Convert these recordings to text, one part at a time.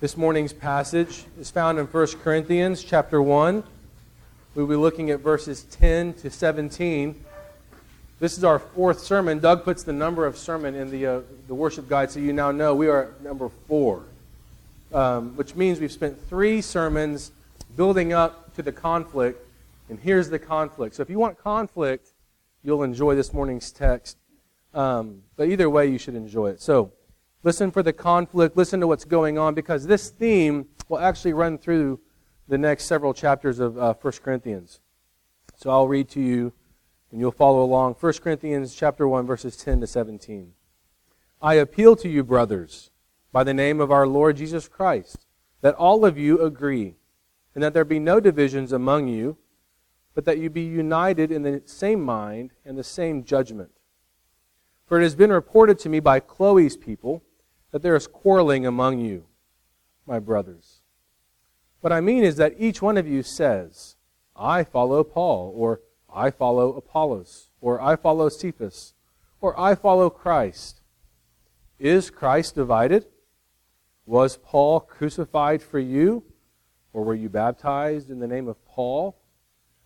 This morning's passage is found in 1 Corinthians chapter 1. We'll be looking at verses 10 to 17. This is our fourth sermon. Doug puts the number of sermon in the, uh, the worship guide, so you now know we are at number four, um, which means we've spent three sermons building up to the conflict, and here's the conflict. So if you want conflict, you'll enjoy this morning's text. Um, but either way, you should enjoy it. So, Listen for the conflict. Listen to what's going on because this theme will actually run through the next several chapters of uh, 1 Corinthians. So I'll read to you and you'll follow along. 1 Corinthians chapter 1 verses 10 to 17. I appeal to you brothers by the name of our Lord Jesus Christ that all of you agree and that there be no divisions among you but that you be united in the same mind and the same judgment. For it has been reported to me by Chloe's people that there is quarreling among you, my brothers. What I mean is that each one of you says, I follow Paul, or I follow Apollos, or I follow Cephas, or I follow Christ. Is Christ divided? Was Paul crucified for you? Or were you baptized in the name of Paul?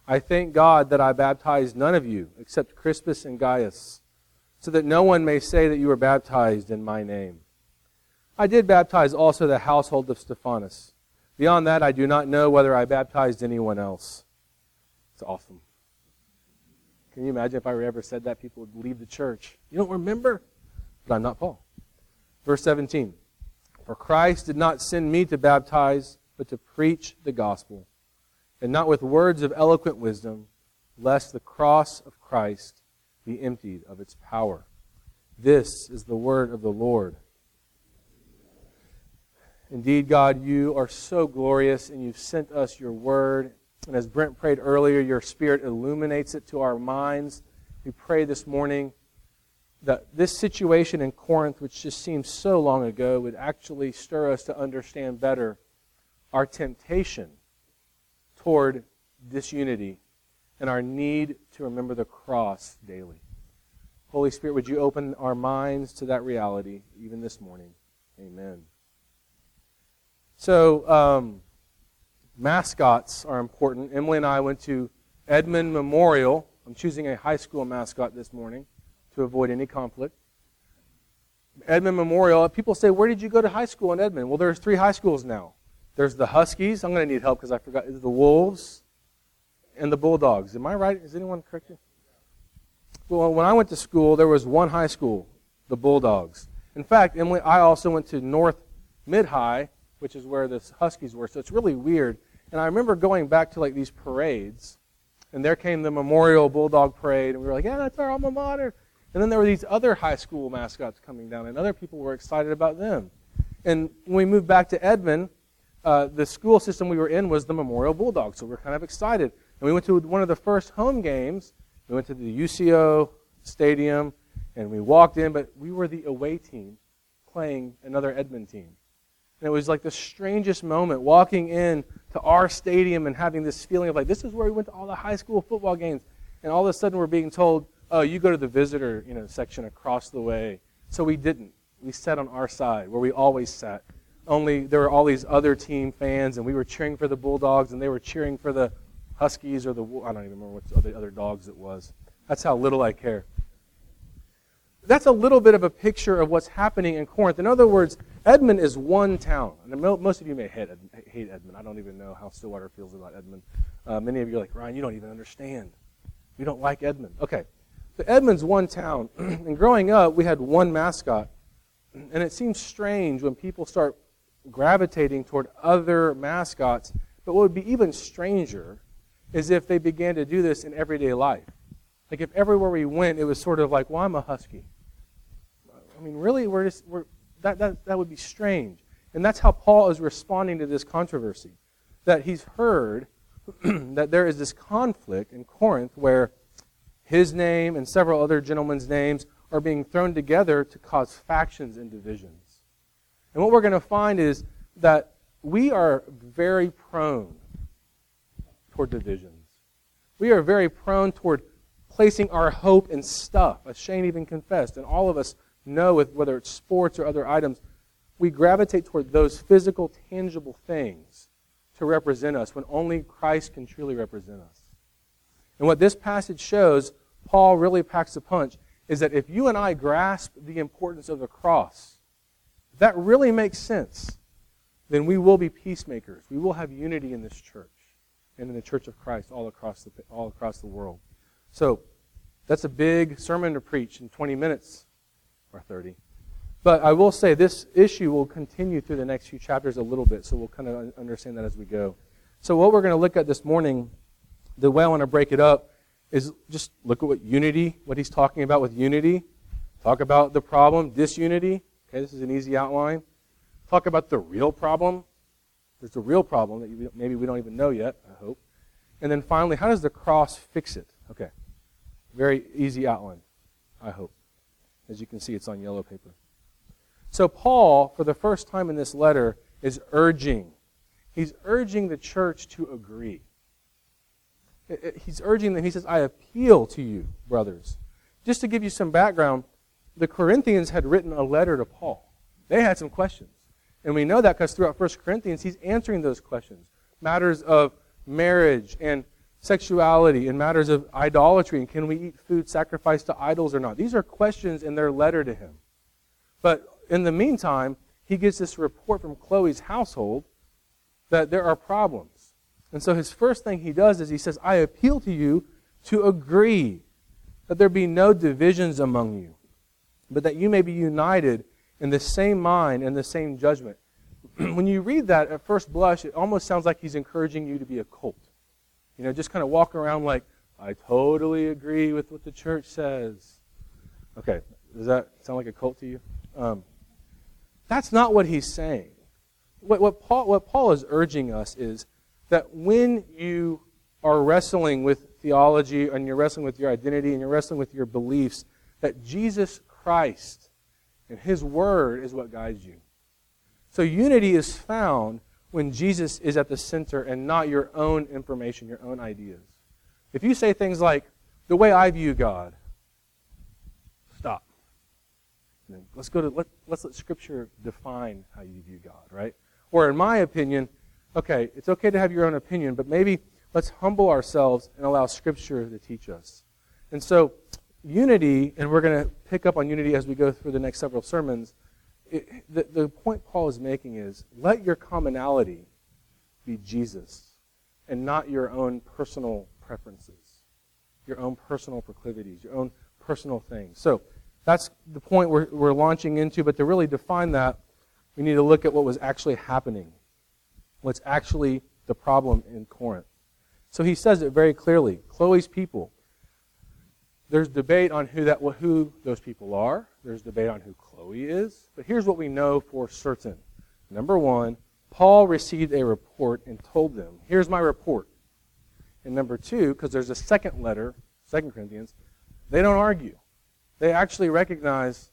I thank God that I baptized none of you except Crispus and Gaius, so that no one may say that you were baptized in my name. I did baptize also the household of Stephanas. Beyond that, I do not know whether I baptized anyone else. It's awesome. Can you imagine if I ever said that? People would leave the church. You don't remember? But I'm not Paul. Verse 17 For Christ did not send me to baptize, but to preach the gospel, and not with words of eloquent wisdom, lest the cross of Christ be emptied of its power. This is the word of the Lord. Indeed, God, you are so glorious and you've sent us your word. And as Brent prayed earlier, your spirit illuminates it to our minds. We pray this morning that this situation in Corinth, which just seems so long ago, would actually stir us to understand better our temptation toward disunity and our need to remember the cross daily. Holy Spirit, would you open our minds to that reality even this morning? Amen. So, um, mascots are important. Emily and I went to Edmond Memorial. I'm choosing a high school mascot this morning to avoid any conflict. Edmond Memorial. People say, Where did you go to high school in Edmond? Well, there's three high schools now. There's the Huskies. I'm going to need help because I forgot. The Wolves and the Bulldogs. Am I right? Is anyone correct? Well, when I went to school, there was one high school, the Bulldogs. In fact, Emily, I also went to North Mid High, which is where the Huskies were. So it's really weird. And I remember going back to like these parades, and there came the Memorial Bulldog Parade, and we were like, yeah, that's our alma mater. And then there were these other high school mascots coming down, and other people were excited about them. And when we moved back to Edmond, uh, the school system we were in was the Memorial Bulldogs, so we were kind of excited. And we went to one of the first home games. We went to the UCO stadium, and we walked in, but we were the away team playing another Edmond team. And it was like the strangest moment walking in to our stadium and having this feeling of like, this is where we went to all the high school football games. And all of a sudden we're being told, oh, you go to the visitor you know, section across the way. So we didn't. We sat on our side where we always sat. Only there were all these other team fans, and we were cheering for the Bulldogs, and they were cheering for the Huskies or the, I don't even remember what the other dogs it was. That's how little I care that's a little bit of a picture of what's happening in Corinth. In other words, Edmond is one town. And most of you may hate hate Edmond. I don't even know how Stillwater feels about Edmond. Uh, many of you are like, Ryan, you don't even understand. You don't like Edmond. Okay. So Edmond's one town. and growing up, we had one mascot. And it seems strange when people start gravitating toward other mascots. But what would be even stranger is if they began to do this in everyday life. Like if everywhere we went, it was sort of like, well, I'm a husky. I mean, really, we're just, we're, that, that, that would be strange. And that's how Paul is responding to this controversy. That he's heard that there is this conflict in Corinth where his name and several other gentlemen's names are being thrown together to cause factions and divisions. And what we're going to find is that we are very prone toward divisions. We are very prone toward placing our hope in stuff, as Shane even confessed. And all of us know with whether it's sports or other items, we gravitate toward those physical, tangible things to represent us when only Christ can truly represent us. And what this passage shows, Paul really packs a punch, is that if you and I grasp the importance of the cross, if that really makes sense, then we will be peacemakers. We will have unity in this church and in the church of Christ all across the, all across the world. So, that's a big sermon to preach in 20 minutes or 30. But I will say this issue will continue through the next few chapters a little bit, so we'll kind of understand that as we go. So, what we're going to look at this morning, the way I want to break it up, is just look at what unity, what he's talking about with unity. Talk about the problem, disunity. Okay, this is an easy outline. Talk about the real problem. There's a real problem that maybe we don't even know yet, I hope. And then finally, how does the cross fix it? Okay. Very easy outline, I hope. As you can see, it's on yellow paper. So, Paul, for the first time in this letter, is urging. He's urging the church to agree. He's urging them, he says, I appeal to you, brothers. Just to give you some background, the Corinthians had written a letter to Paul. They had some questions. And we know that because throughout 1 Corinthians, he's answering those questions. Matters of marriage and sexuality and matters of idolatry and can we eat food sacrificed to idols or not. These are questions in their letter to him. But in the meantime, he gets this report from Chloe's household that there are problems. And so his first thing he does is he says, I appeal to you to agree that there be no divisions among you, but that you may be united in the same mind and the same judgment. when you read that at first blush, it almost sounds like he's encouraging you to be a cult. You know, just kind of walk around like, I totally agree with what the church says. Okay, does that sound like a cult to you? Um, that's not what he's saying. What, what, Paul, what Paul is urging us is that when you are wrestling with theology and you're wrestling with your identity and you're wrestling with your beliefs, that Jesus Christ and his word is what guides you. So unity is found when Jesus is at the center and not your own information, your own ideas. If you say things like, the way I view God, stop. let's go to, let, let's let Scripture define how you view God, right? Or in my opinion, okay, it's okay to have your own opinion, but maybe let's humble ourselves and allow Scripture to teach us. And so, unity, and we're going to pick up on unity as we go through the next several sermons, it, the, the point Paul is making is let your commonality be Jesus and not your own personal preferences, your own personal proclivities, your own personal things. So that's the point we're, we're launching into, but to really define that, we need to look at what was actually happening, what's actually the problem in Corinth. So he says it very clearly. Chloe's people there's debate on who, that, who those people are. There's debate on who Chloe is. But here's what we know for certain. Number one, Paul received a report and told them, here's my report. And number two, because there's a second letter, Second Corinthians, they don't argue. They actually recognize,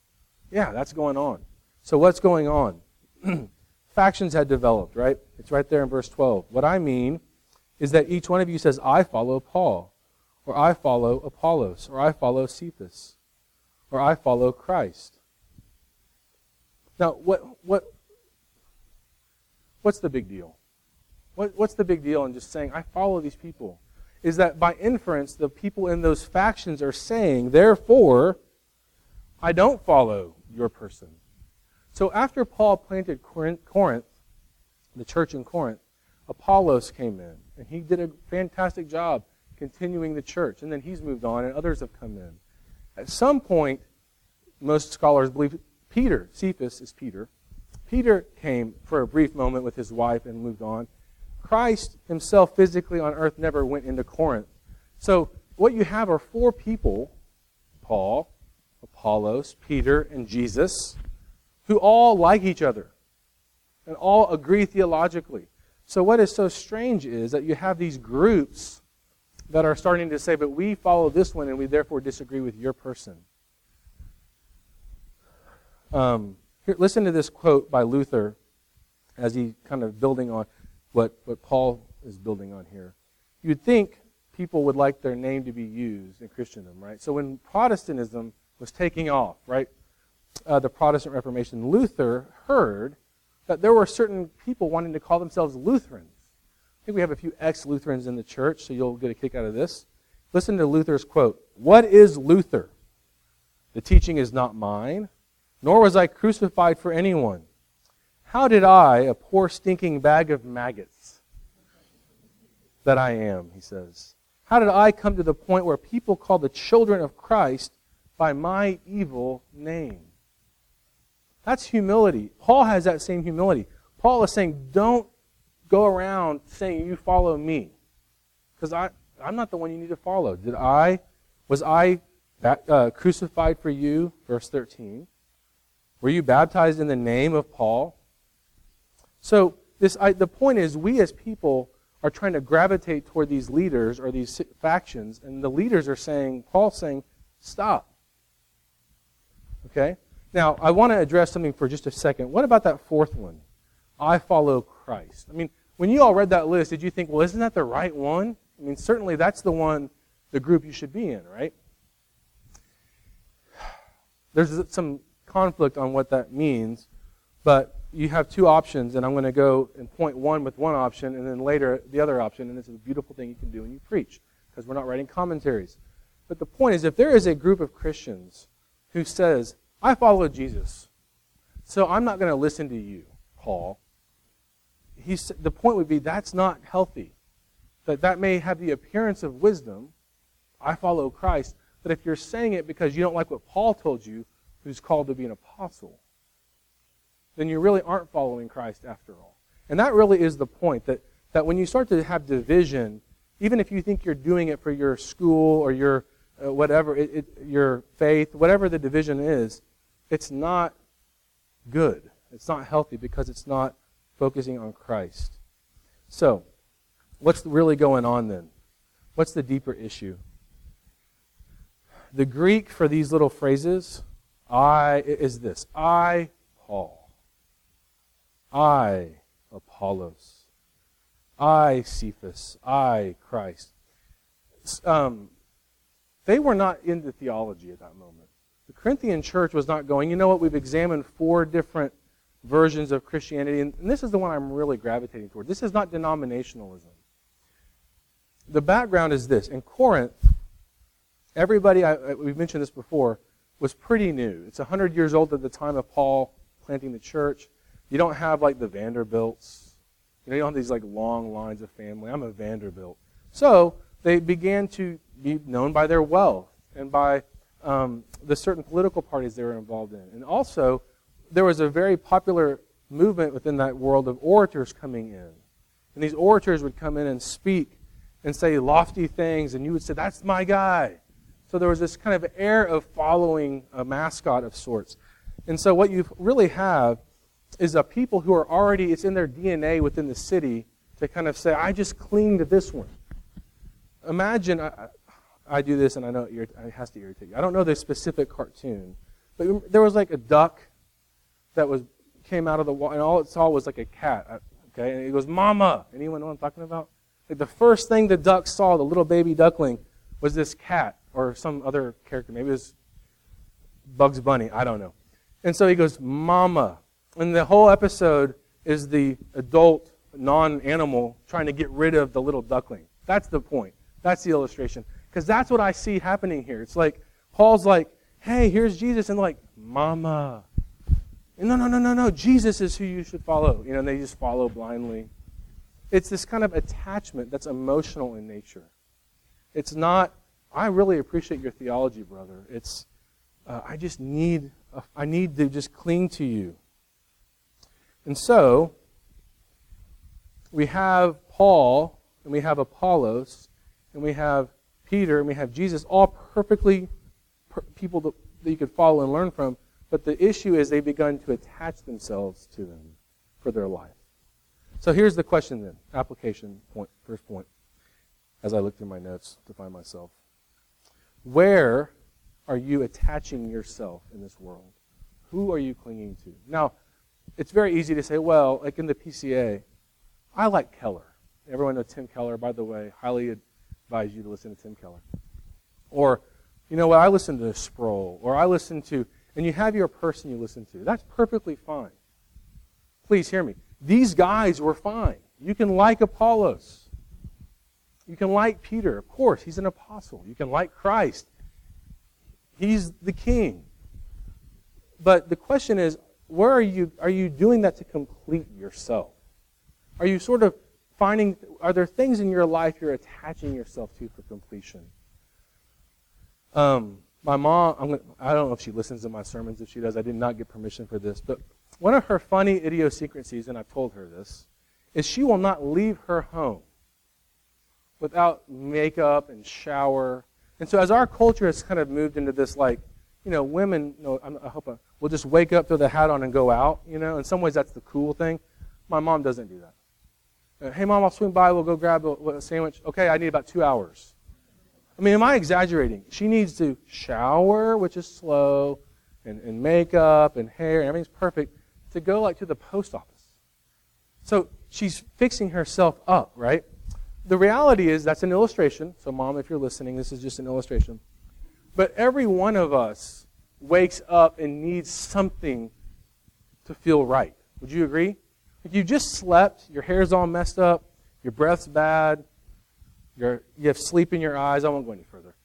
yeah, that's going on. So what's going on? Factions had developed, right? It's right there in verse 12. What I mean is that each one of you says, I follow Paul or I follow Apollos, or I follow Cephas, or I follow Christ. Now, what, what, what's the big deal? What, what's the big deal in just saying, I follow these people? Is that by inference, the people in those factions are saying, therefore, I don't follow your person. So after Paul planted Corinth, the church in Corinth, Apollos came in, and he did a fantastic job continuing the church. And then he's moved on, and others have come in. At some point, most scholars believe Peter, Cephas is Peter. Peter came for a brief moment with his wife and moved on. Christ himself physically on earth never went into Corinth. So what you have are four people Paul, Apollos, Peter, and Jesus who all like each other and all agree theologically. So what is so strange is that you have these groups that are starting to say, but we follow this one and we therefore disagree with your person. Um, here, listen to this quote by Luther as he kind of building on what, what Paul is building on here. You'd think people would like their name to be used in Christendom, right? So when Protestantism was taking off, right, uh, the Protestant Reformation, Luther heard that there were certain people wanting to call themselves Lutherans. I think we have a few ex Lutherans in the church, so you'll get a kick out of this. Listen to Luther's quote What is Luther? The teaching is not mine, nor was I crucified for anyone. How did I, a poor stinking bag of maggots that I am, he says, how did I come to the point where people call the children of Christ by my evil name? That's humility. Paul has that same humility. Paul is saying, don't go around saying you follow me. Because I'm not the one you need to follow. Did I, was I uh, crucified for you? Verse 13. Were you baptized in the name of Paul? So this, I, the point is, we as people are trying to gravitate toward these leaders or these factions, and the leaders are saying, Paul's saying, stop. Okay? Now, I want to address something for just a second. What about that fourth one? I follow Christ. I mean, when you all read that list, did you think, well, isn't that the right one? I mean, certainly that's the one, the group you should be in, right? There's some conflict on what that means, but you have two options, and I'm going to go in point one with one option, and then later the other option, and is a beautiful thing you can do when you preach, because we're not writing commentaries. But the point is, if there is a group of Christians who says, I follow Jesus, so I'm not going to listen to you, Paul, the point would be that's not healthy. That that may have the appearance of wisdom, I follow Christ, but if you're saying it because you don't like what Paul told you, who's called to be an apostle, then you really aren't following Christ after all. And that really is the point that, that when you start to have division, even if you think you're doing it for your school or your uh, whatever, it, it, your faith, whatever the division is, it's not good. It's not healthy because it's not focusing on Christ. So, what's really going on then? What's the deeper issue? The Greek for these little phrases, I is this. I, Paul. I, Apollos. I, Cephas. I, Christ. Um, they were not into theology at that moment. The Corinthian church was not going, you know what, we've examined four different versions of Christianity, and this is the one I'm really gravitating toward. This is not denominationalism. The background is this. In Corinth, everybody, I, we've mentioned this before, was pretty new. It's 100 years old at the time of Paul planting the church. You don't have like the Vanderbilts. You know, you don't have these like long lines of family. I'm a Vanderbilt. So they began to be known by their wealth and by um, the certain political parties they were involved in. And also, there was a very popular movement within that world of orators coming in. And these orators would come in and speak and say lofty things, and you would say, That's my guy. So there was this kind of air of following a mascot of sorts. And so what you really have is a people who are already, it's in their DNA within the city to kind of say, I just cling to this one. Imagine, I, I do this and I know it, it has to irritate you. I don't know the specific cartoon, but there was like a duck that was came out of the water, and all it saw was like a cat. Uh, okay, and it goes, "Mama." Anyone know what I'm talking about? Like the first thing the duck saw, the little baby duckling, was this cat or some other character. Maybe it was Bugs Bunny. I don't know. And so he goes, "Mama," and the whole episode is the adult non-animal trying to get rid of the little duckling. That's the point. That's the illustration. Because that's what I see happening here. It's like Paul's like, "Hey, here's Jesus," and like, "Mama." No, no, no, no, no. Jesus is who you should follow. You know, they just follow blindly. It's this kind of attachment that's emotional in nature. It's not, I really appreciate your theology, brother. It's, uh, I just need, I need to just cling to you. And so, we have Paul, and we have Apollos, and we have Peter, and we have Jesus, all perfectly per- people that, that you could follow and learn from. But the issue is they've begun to attach themselves to them for their life. So here's the question then, application point, first point, as I look through my notes to find myself. Where are you attaching yourself in this world? Who are you clinging to? Now, it's very easy to say, well, like in the PCA, I like Keller. Everyone knows Tim Keller, by the way. Highly advise you to listen to Tim Keller. Or, you know what, I listen to Sproul. Or I listen to and you have your person you listen to. That's perfectly fine. please hear me. These guys were fine. You can like Apollos. You can like Peter. Of course, he's an apostle. You can like Christ. He's the king. But the question is, where are you are you doing that to complete yourself? Are you sort of finding are there things in your life you're attaching yourself to for completion? Um, my mom, I'm gonna, I don't know if she listens to my sermons. If she does, I did not get permission for this. But one of her funny idiosyncrasies, and I've told her this, is she will not leave her home without makeup and shower. And so, as our culture has kind of moved into this, like, you know, women, you know, I hope I, will just wake up, throw the hat on, and go out. You know, in some ways, that's the cool thing. My mom doesn't do that. Hey, mom, I'll swing by. We'll go grab a, a sandwich. Okay, I need about two hours. I mean, am I exaggerating? She needs to shower, which is slow, and, and makeup and hair, and everything's perfect, to go like to the post office. So she's fixing herself up, right? The reality is that's an illustration. So, mom, if you're listening, this is just an illustration. But every one of us wakes up and needs something to feel right. Would you agree? If you just slept, your hair's all messed up, your breath's bad, you're, you have sleep in your eyes. I won't go any further.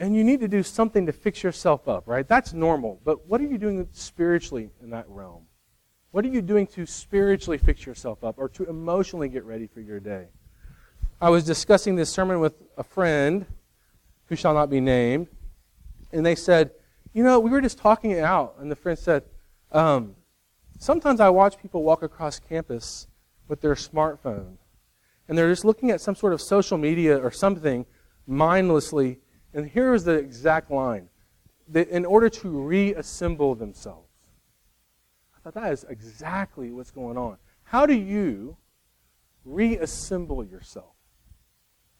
And you need to do something to fix yourself up, right? That's normal. But what are you doing spiritually in that realm? What are you doing to spiritually fix yourself up or to emotionally get ready for your day? I was discussing this sermon with a friend who shall not be named, and they said, You know, we were just talking it out. And the friend said, um, Sometimes I watch people walk across campus with their smartphone and they're just looking at some sort of social media or something mindlessly. And here is the exact line that in order to reassemble themselves. I thought that is exactly what's going on. How do you reassemble yourself?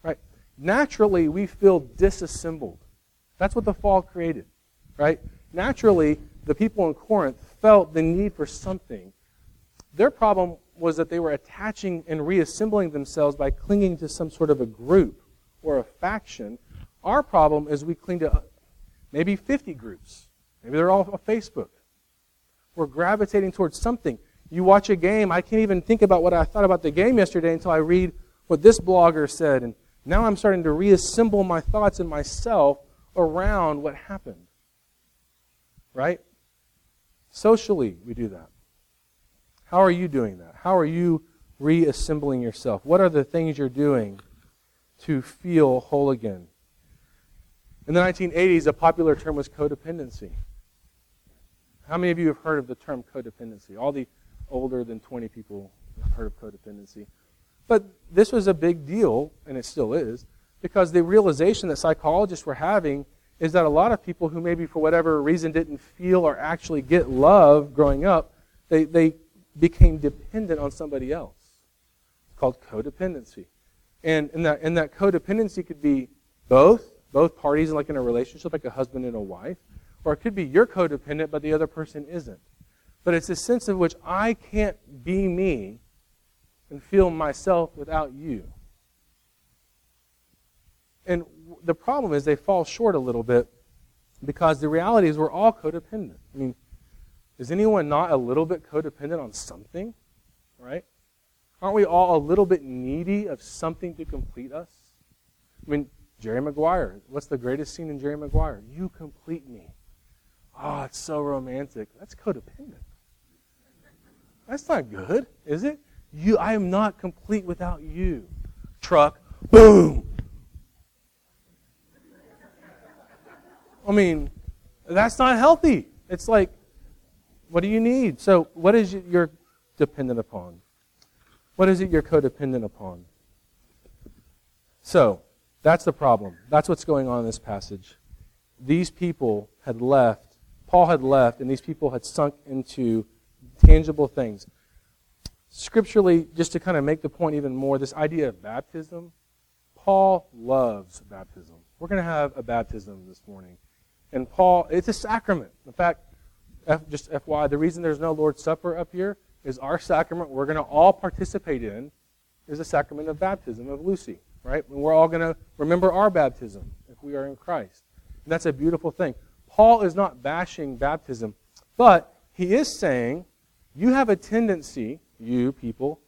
Right? Naturally, we feel disassembled. That's what the fall created. Right? Naturally, the people in Corinth felt the need for something. Their problem was that they were attaching and reassembling themselves by clinging to some sort of a group or a faction. Our problem is we cling to uh, maybe 50 groups. Maybe they're all on Facebook. We're gravitating towards something. You watch a game, I can't even think about what I thought about the game yesterday until I read what this blogger said. And now I'm starting to reassemble my thoughts and myself around what happened. Right? Socially, we do that. How are you doing that? How are you reassembling yourself? What are the things you're doing to feel whole again? In the 1980s, a popular term was codependency. How many of you have heard of the term codependency? All the older than 20 people have heard of codependency. But this was a big deal, and it still is, because the realization that psychologists were having is that a lot of people who maybe for whatever reason didn't feel or actually get love growing up, they, they became dependent on somebody else. It's called codependency. And, and, that, and that codependency could be both, both parties like in a relationship, like a husband and a wife, or it could be you're codependent, but the other person isn't. But it's a sense in which I can't be me and feel myself without you. And the problem is they fall short a little bit because the reality is we're all codependent. I mean, is anyone not a little bit codependent on something? Right? Aren't we all a little bit needy of something to complete us? I mean, Jerry Maguire. What's the greatest scene in Jerry Maguire? You complete me. Oh, it's so romantic. That's codependent. That's not good, is it? You, I am not complete without you. Truck, boom. I mean, that's not healthy. It's like, what do you need? So, what is it you're dependent upon? What is it you're codependent upon? So, that's the problem. That's what's going on in this passage. These people had left, Paul had left, and these people had sunk into tangible things. Scripturally, just to kind of make the point even more, this idea of baptism, Paul loves baptism. We're going to have a baptism this morning. And Paul, it's a sacrament. In fact, F, just FY, the reason there's no Lord's Supper up here is our sacrament we're going to all participate in is the sacrament of baptism of Lucy, right? And we're all going to remember our baptism if we are in Christ. And that's a beautiful thing. Paul is not bashing baptism, but he is saying You have a tendency, you people,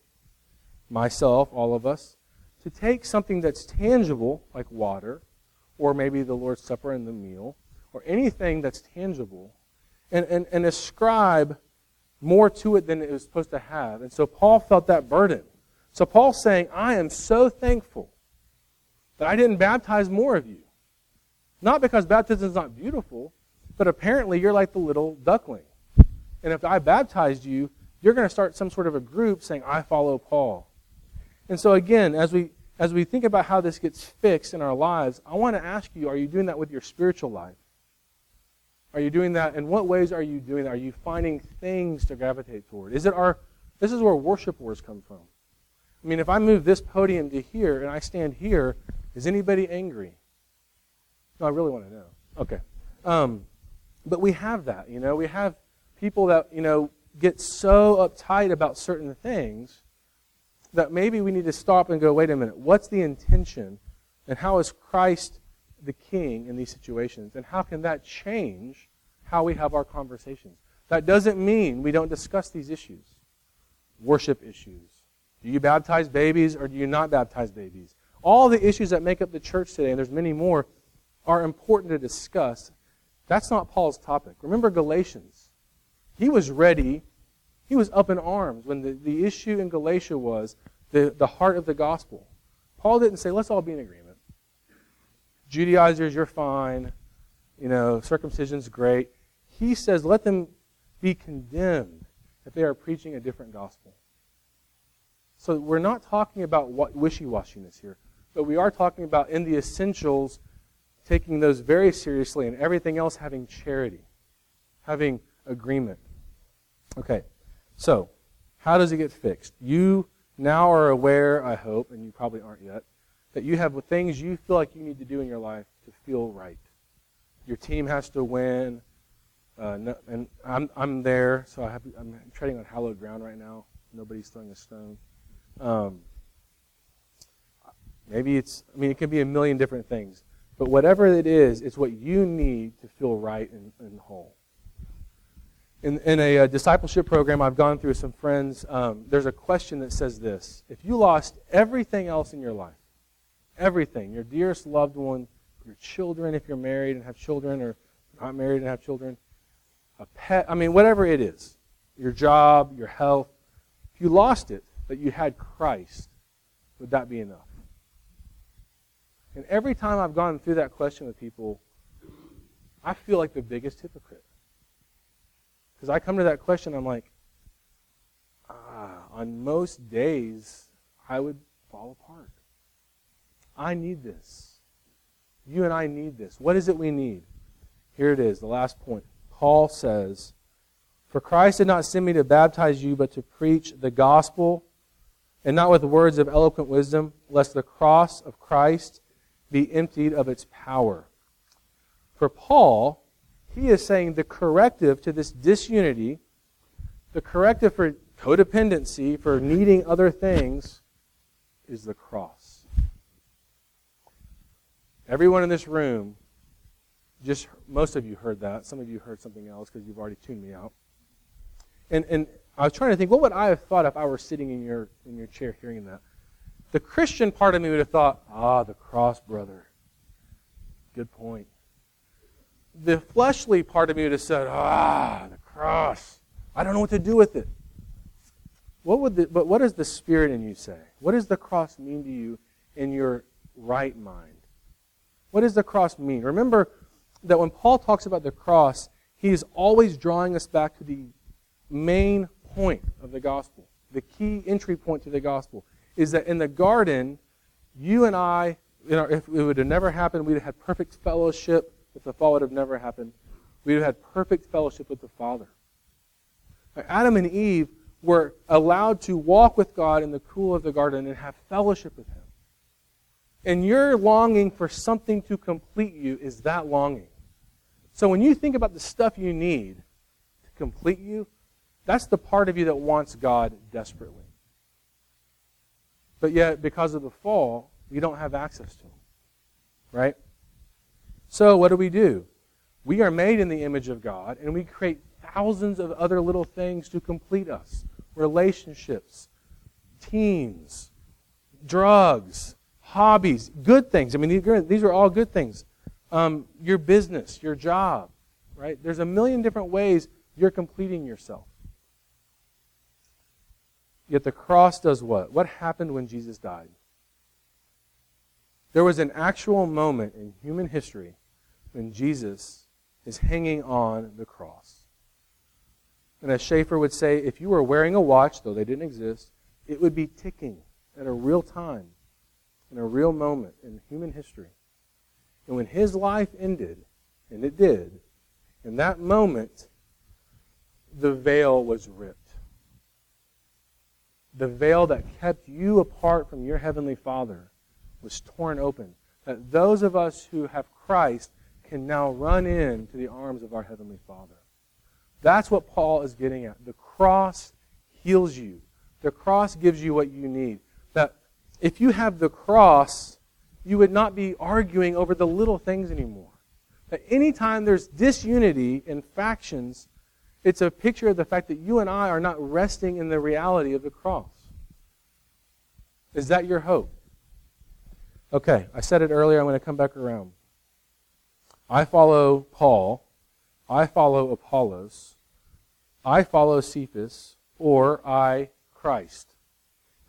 myself, all of us, to take something that's tangible, like water, or maybe the Lord's Supper and the meal, or anything that's tangible, and, and, and ascribe more to it than it was supposed to have. And so Paul felt that burden. So Paul's saying, I am so thankful that I didn't baptize more of you. Not because baptism is not beautiful, but apparently you're like the little duckling. And if I baptized you, you're going to start some sort of a group saying, I follow Paul. And so again, as we as we think about how this gets fixed in our lives, I want to ask you, are you doing that with your spiritual life? Are you doing that? In what ways are you doing that? Are you finding things to gravitate toward? Is it our this is where worship wars come from. I mean, if I move this podium to here and I stand here, is anybody angry? No, I really want to know. Okay. Um, but we have that, you know. We have people that, you know, get so uptight about certain things that maybe we need to stop and go, wait a minute, what's the intention? And how is Christ the king in these situations? And how can that change how we have our conversations? That doesn't mean we don't discuss these issues. Worship issues. Do you baptize babies or do you not baptize babies? All the issues that make up the church today, and there's many more, are important to discuss. That's not Paul's topic. Remember Galatians. He was ready he was up in arms when the, the issue in Galatia was the, the heart of the gospel. Paul didn't say, let's all be in agreement. Judaizers, you're fine. You know, circumcision's great. He says, let them be condemned if they are preaching a different gospel. So we're not talking about what wishy-washiness here, but we are talking about in the essentials taking those very seriously and everything else having charity, having agreement. Okay. So, how does it get fixed? You now are aware, I hope, and you probably aren't yet, that you have things you feel like you need to do in your life to feel right. Your team has to win, uh, no, and I'm, I'm there, so I I'm treading on hallowed ground right now. Nobody's throwing a stone. Um, maybe it's, I mean, it could be a million different things. But whatever it is, it's what you need to feel right and, and whole in, in a, a, uh, discipleship program I've gone through with some friends, um, there's a question that says this If you lost everything else in your life, everything, your dearest loved one, your children, if you're married and have children, or not married and have children, a pet, I mean, whatever it is, your job, your health, if you lost it, but you had Christ, would that be enough? And every time I've gone through that question with people, I feel like the biggest hypocrite. Because I come to that question, I'm like, ah, on most days, I would fall apart. I need this. You and I need this. What is it we need? Here it is, the last point. Paul says, For Christ did not send me to baptize you, but to preach the gospel, and not with words of eloquent wisdom, lest the cross of Christ be emptied of its power. For Paul, he is saying the corrective to this disunity, the corrective for codependency, for needing other things, is the cross. Everyone in this room, just most of you heard that. Some of you heard something else because you've already tuned me out. And, and I was trying to think, what would I have thought if I were sitting in your, in your chair hearing that? The Christian part of me would have thought, ah, the cross, brother. Good point the fleshly part of me would have said, ah, the cross. I don't know what to do with it. What would the, but what does the Spirit in you say? What does the cross mean to you in your right mind? What does the cross mean? Remember that when Paul talks about the cross, he is always drawing us back to the main point of the gospel. The key entry point to the gospel is that in the garden, you and I, if it would have never happened, we'd have had perfect fellowship if the fall would have never happened, we would have had perfect fellowship with the Father. Adam and Eve were allowed to walk with God in the cool of the garden and have fellowship with Him. And your longing for something to complete you is that longing. So when you think about the stuff you need to complete you, that's the part of you that wants God desperately. But yet, because of the fall, you don't have access to Him. Right? So, what do we do? We are made in the image of God, and we create thousands of other little things to complete us relationships, teams, drugs, hobbies, good things. I mean, these are all good things. Um, your business, your job, right? There's a million different ways you're completing yourself. Yet the cross does what? What happened when Jesus died? There was an actual moment in human history when Jesus is hanging on the cross. And as Schaeffer would say, if you were wearing a watch, though they didn't exist, it would be ticking at a real time, in a real moment in human history. And when his life ended, and it did, in that moment, the veil was ripped. The veil that kept you apart from your heavenly Father was torn open. That those of us who have Christ can now run into the arms of our heavenly Father. That's what Paul is getting at. The cross heals you. The cross gives you what you need. If you have the cross, you would not be arguing over the little things anymore. That anytime there's disunity and factions, it's a picture of the fact that you and I are not resting in the reality of the cross. Is that your hope? Okay, I said it earlier, I'm going to come back around. I follow Paul, I follow Apollos, I follow Cephas, or I Christ.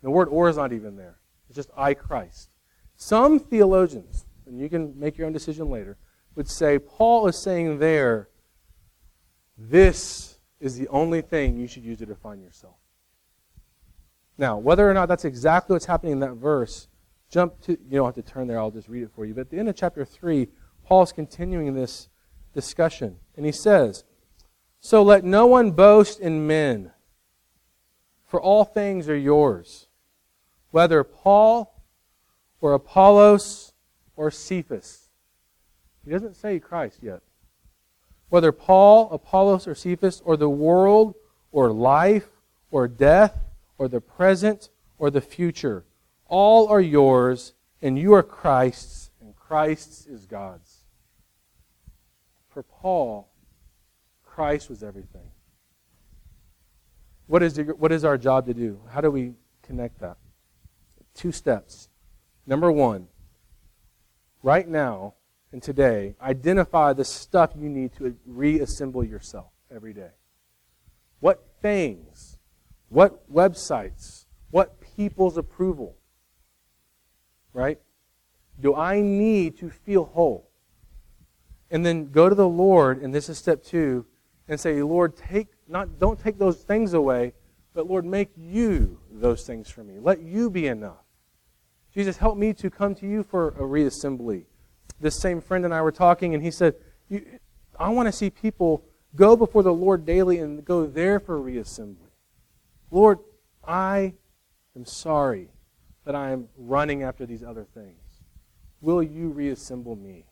The word or is not even there. Just I Christ. Some theologians, and you can make your own decision later, would say Paul is saying there, this is the only thing you should use to define yourself. Now, whether or not that's exactly what's happening in that verse, jump to, you don't have to turn there, I'll just read it for you. But at the end of chapter 3, Paul's continuing this discussion. And he says, So let no one boast in men, for all things are yours, whether Paul or Apollos or Cephas. He doesn't say Christ yet. Whether Paul, Apollos, or Cephas, or the world, or life, or death, or the present, or the future, all are yours, and you are Christ's, and Christ's is God's. For Paul, Christ was everything. What is, what is our job to do? How do we connect that? Two steps. Number one, right now, and today, identify the stuff you need to reassemble yourself every day. What things, what websites, what people's approval, right? Do I need to feel whole? And then go to the Lord, and this is step two, and say, Lord, take not don't take those things away, but Lord, make you those things for me. Let you be enough. Jesus, help me to come to you for a reassembly this same friend and I were talking, and he said, I want to see people go before the Lord daily and go there for reassembly. Lord, I am sorry that I am running after these other things. Will you reassemble me?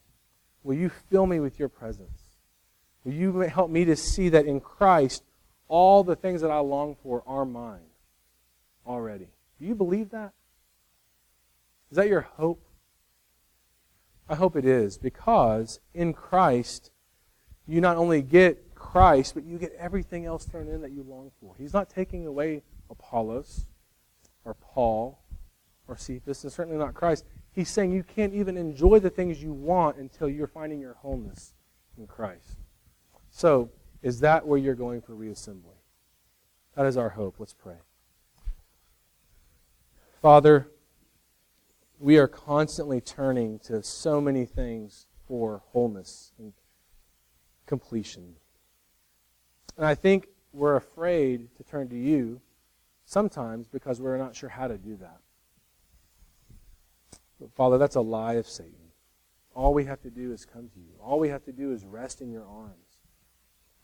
Will you fill me with your presence? Will you help me to see that in Christ, all the things that I long for are mine already? Do you believe that? Is that your hope? I hope it is, because in Christ, you not only get Christ, but you get everything else thrown in that you long for. He's not taking away Apollos or Paul or Cephas, and certainly not Christ. He's saying you can't even enjoy the things you want until you're finding your wholeness in Christ. So, is that where you're going for reassembly? That is our hope. Let's pray. Father, we are constantly turning to so many things for wholeness and completion. And I think we're afraid to turn to you sometimes because we're not sure how to do that. But Father, that's a lie of Satan. All we have to do is come to you. All we have to do is rest in your arms.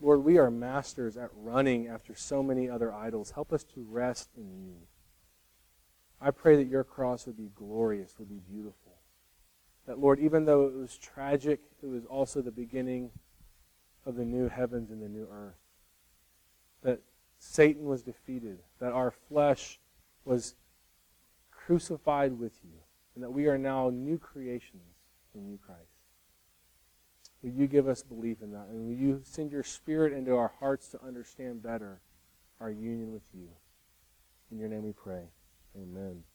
Lord, we are masters at running after so many other idols. Help us to rest in you. I pray that your cross would be glorious, would be beautiful. That, Lord, even though it was tragic, it was also the beginning of the new heavens and the new earth. That Satan was defeated, that our flesh was crucified with you, and that we are now new creations in you, Christ. Will you give us belief in that? And will you send your spirit into our hearts to understand better our union with you? In your name we pray. Amen.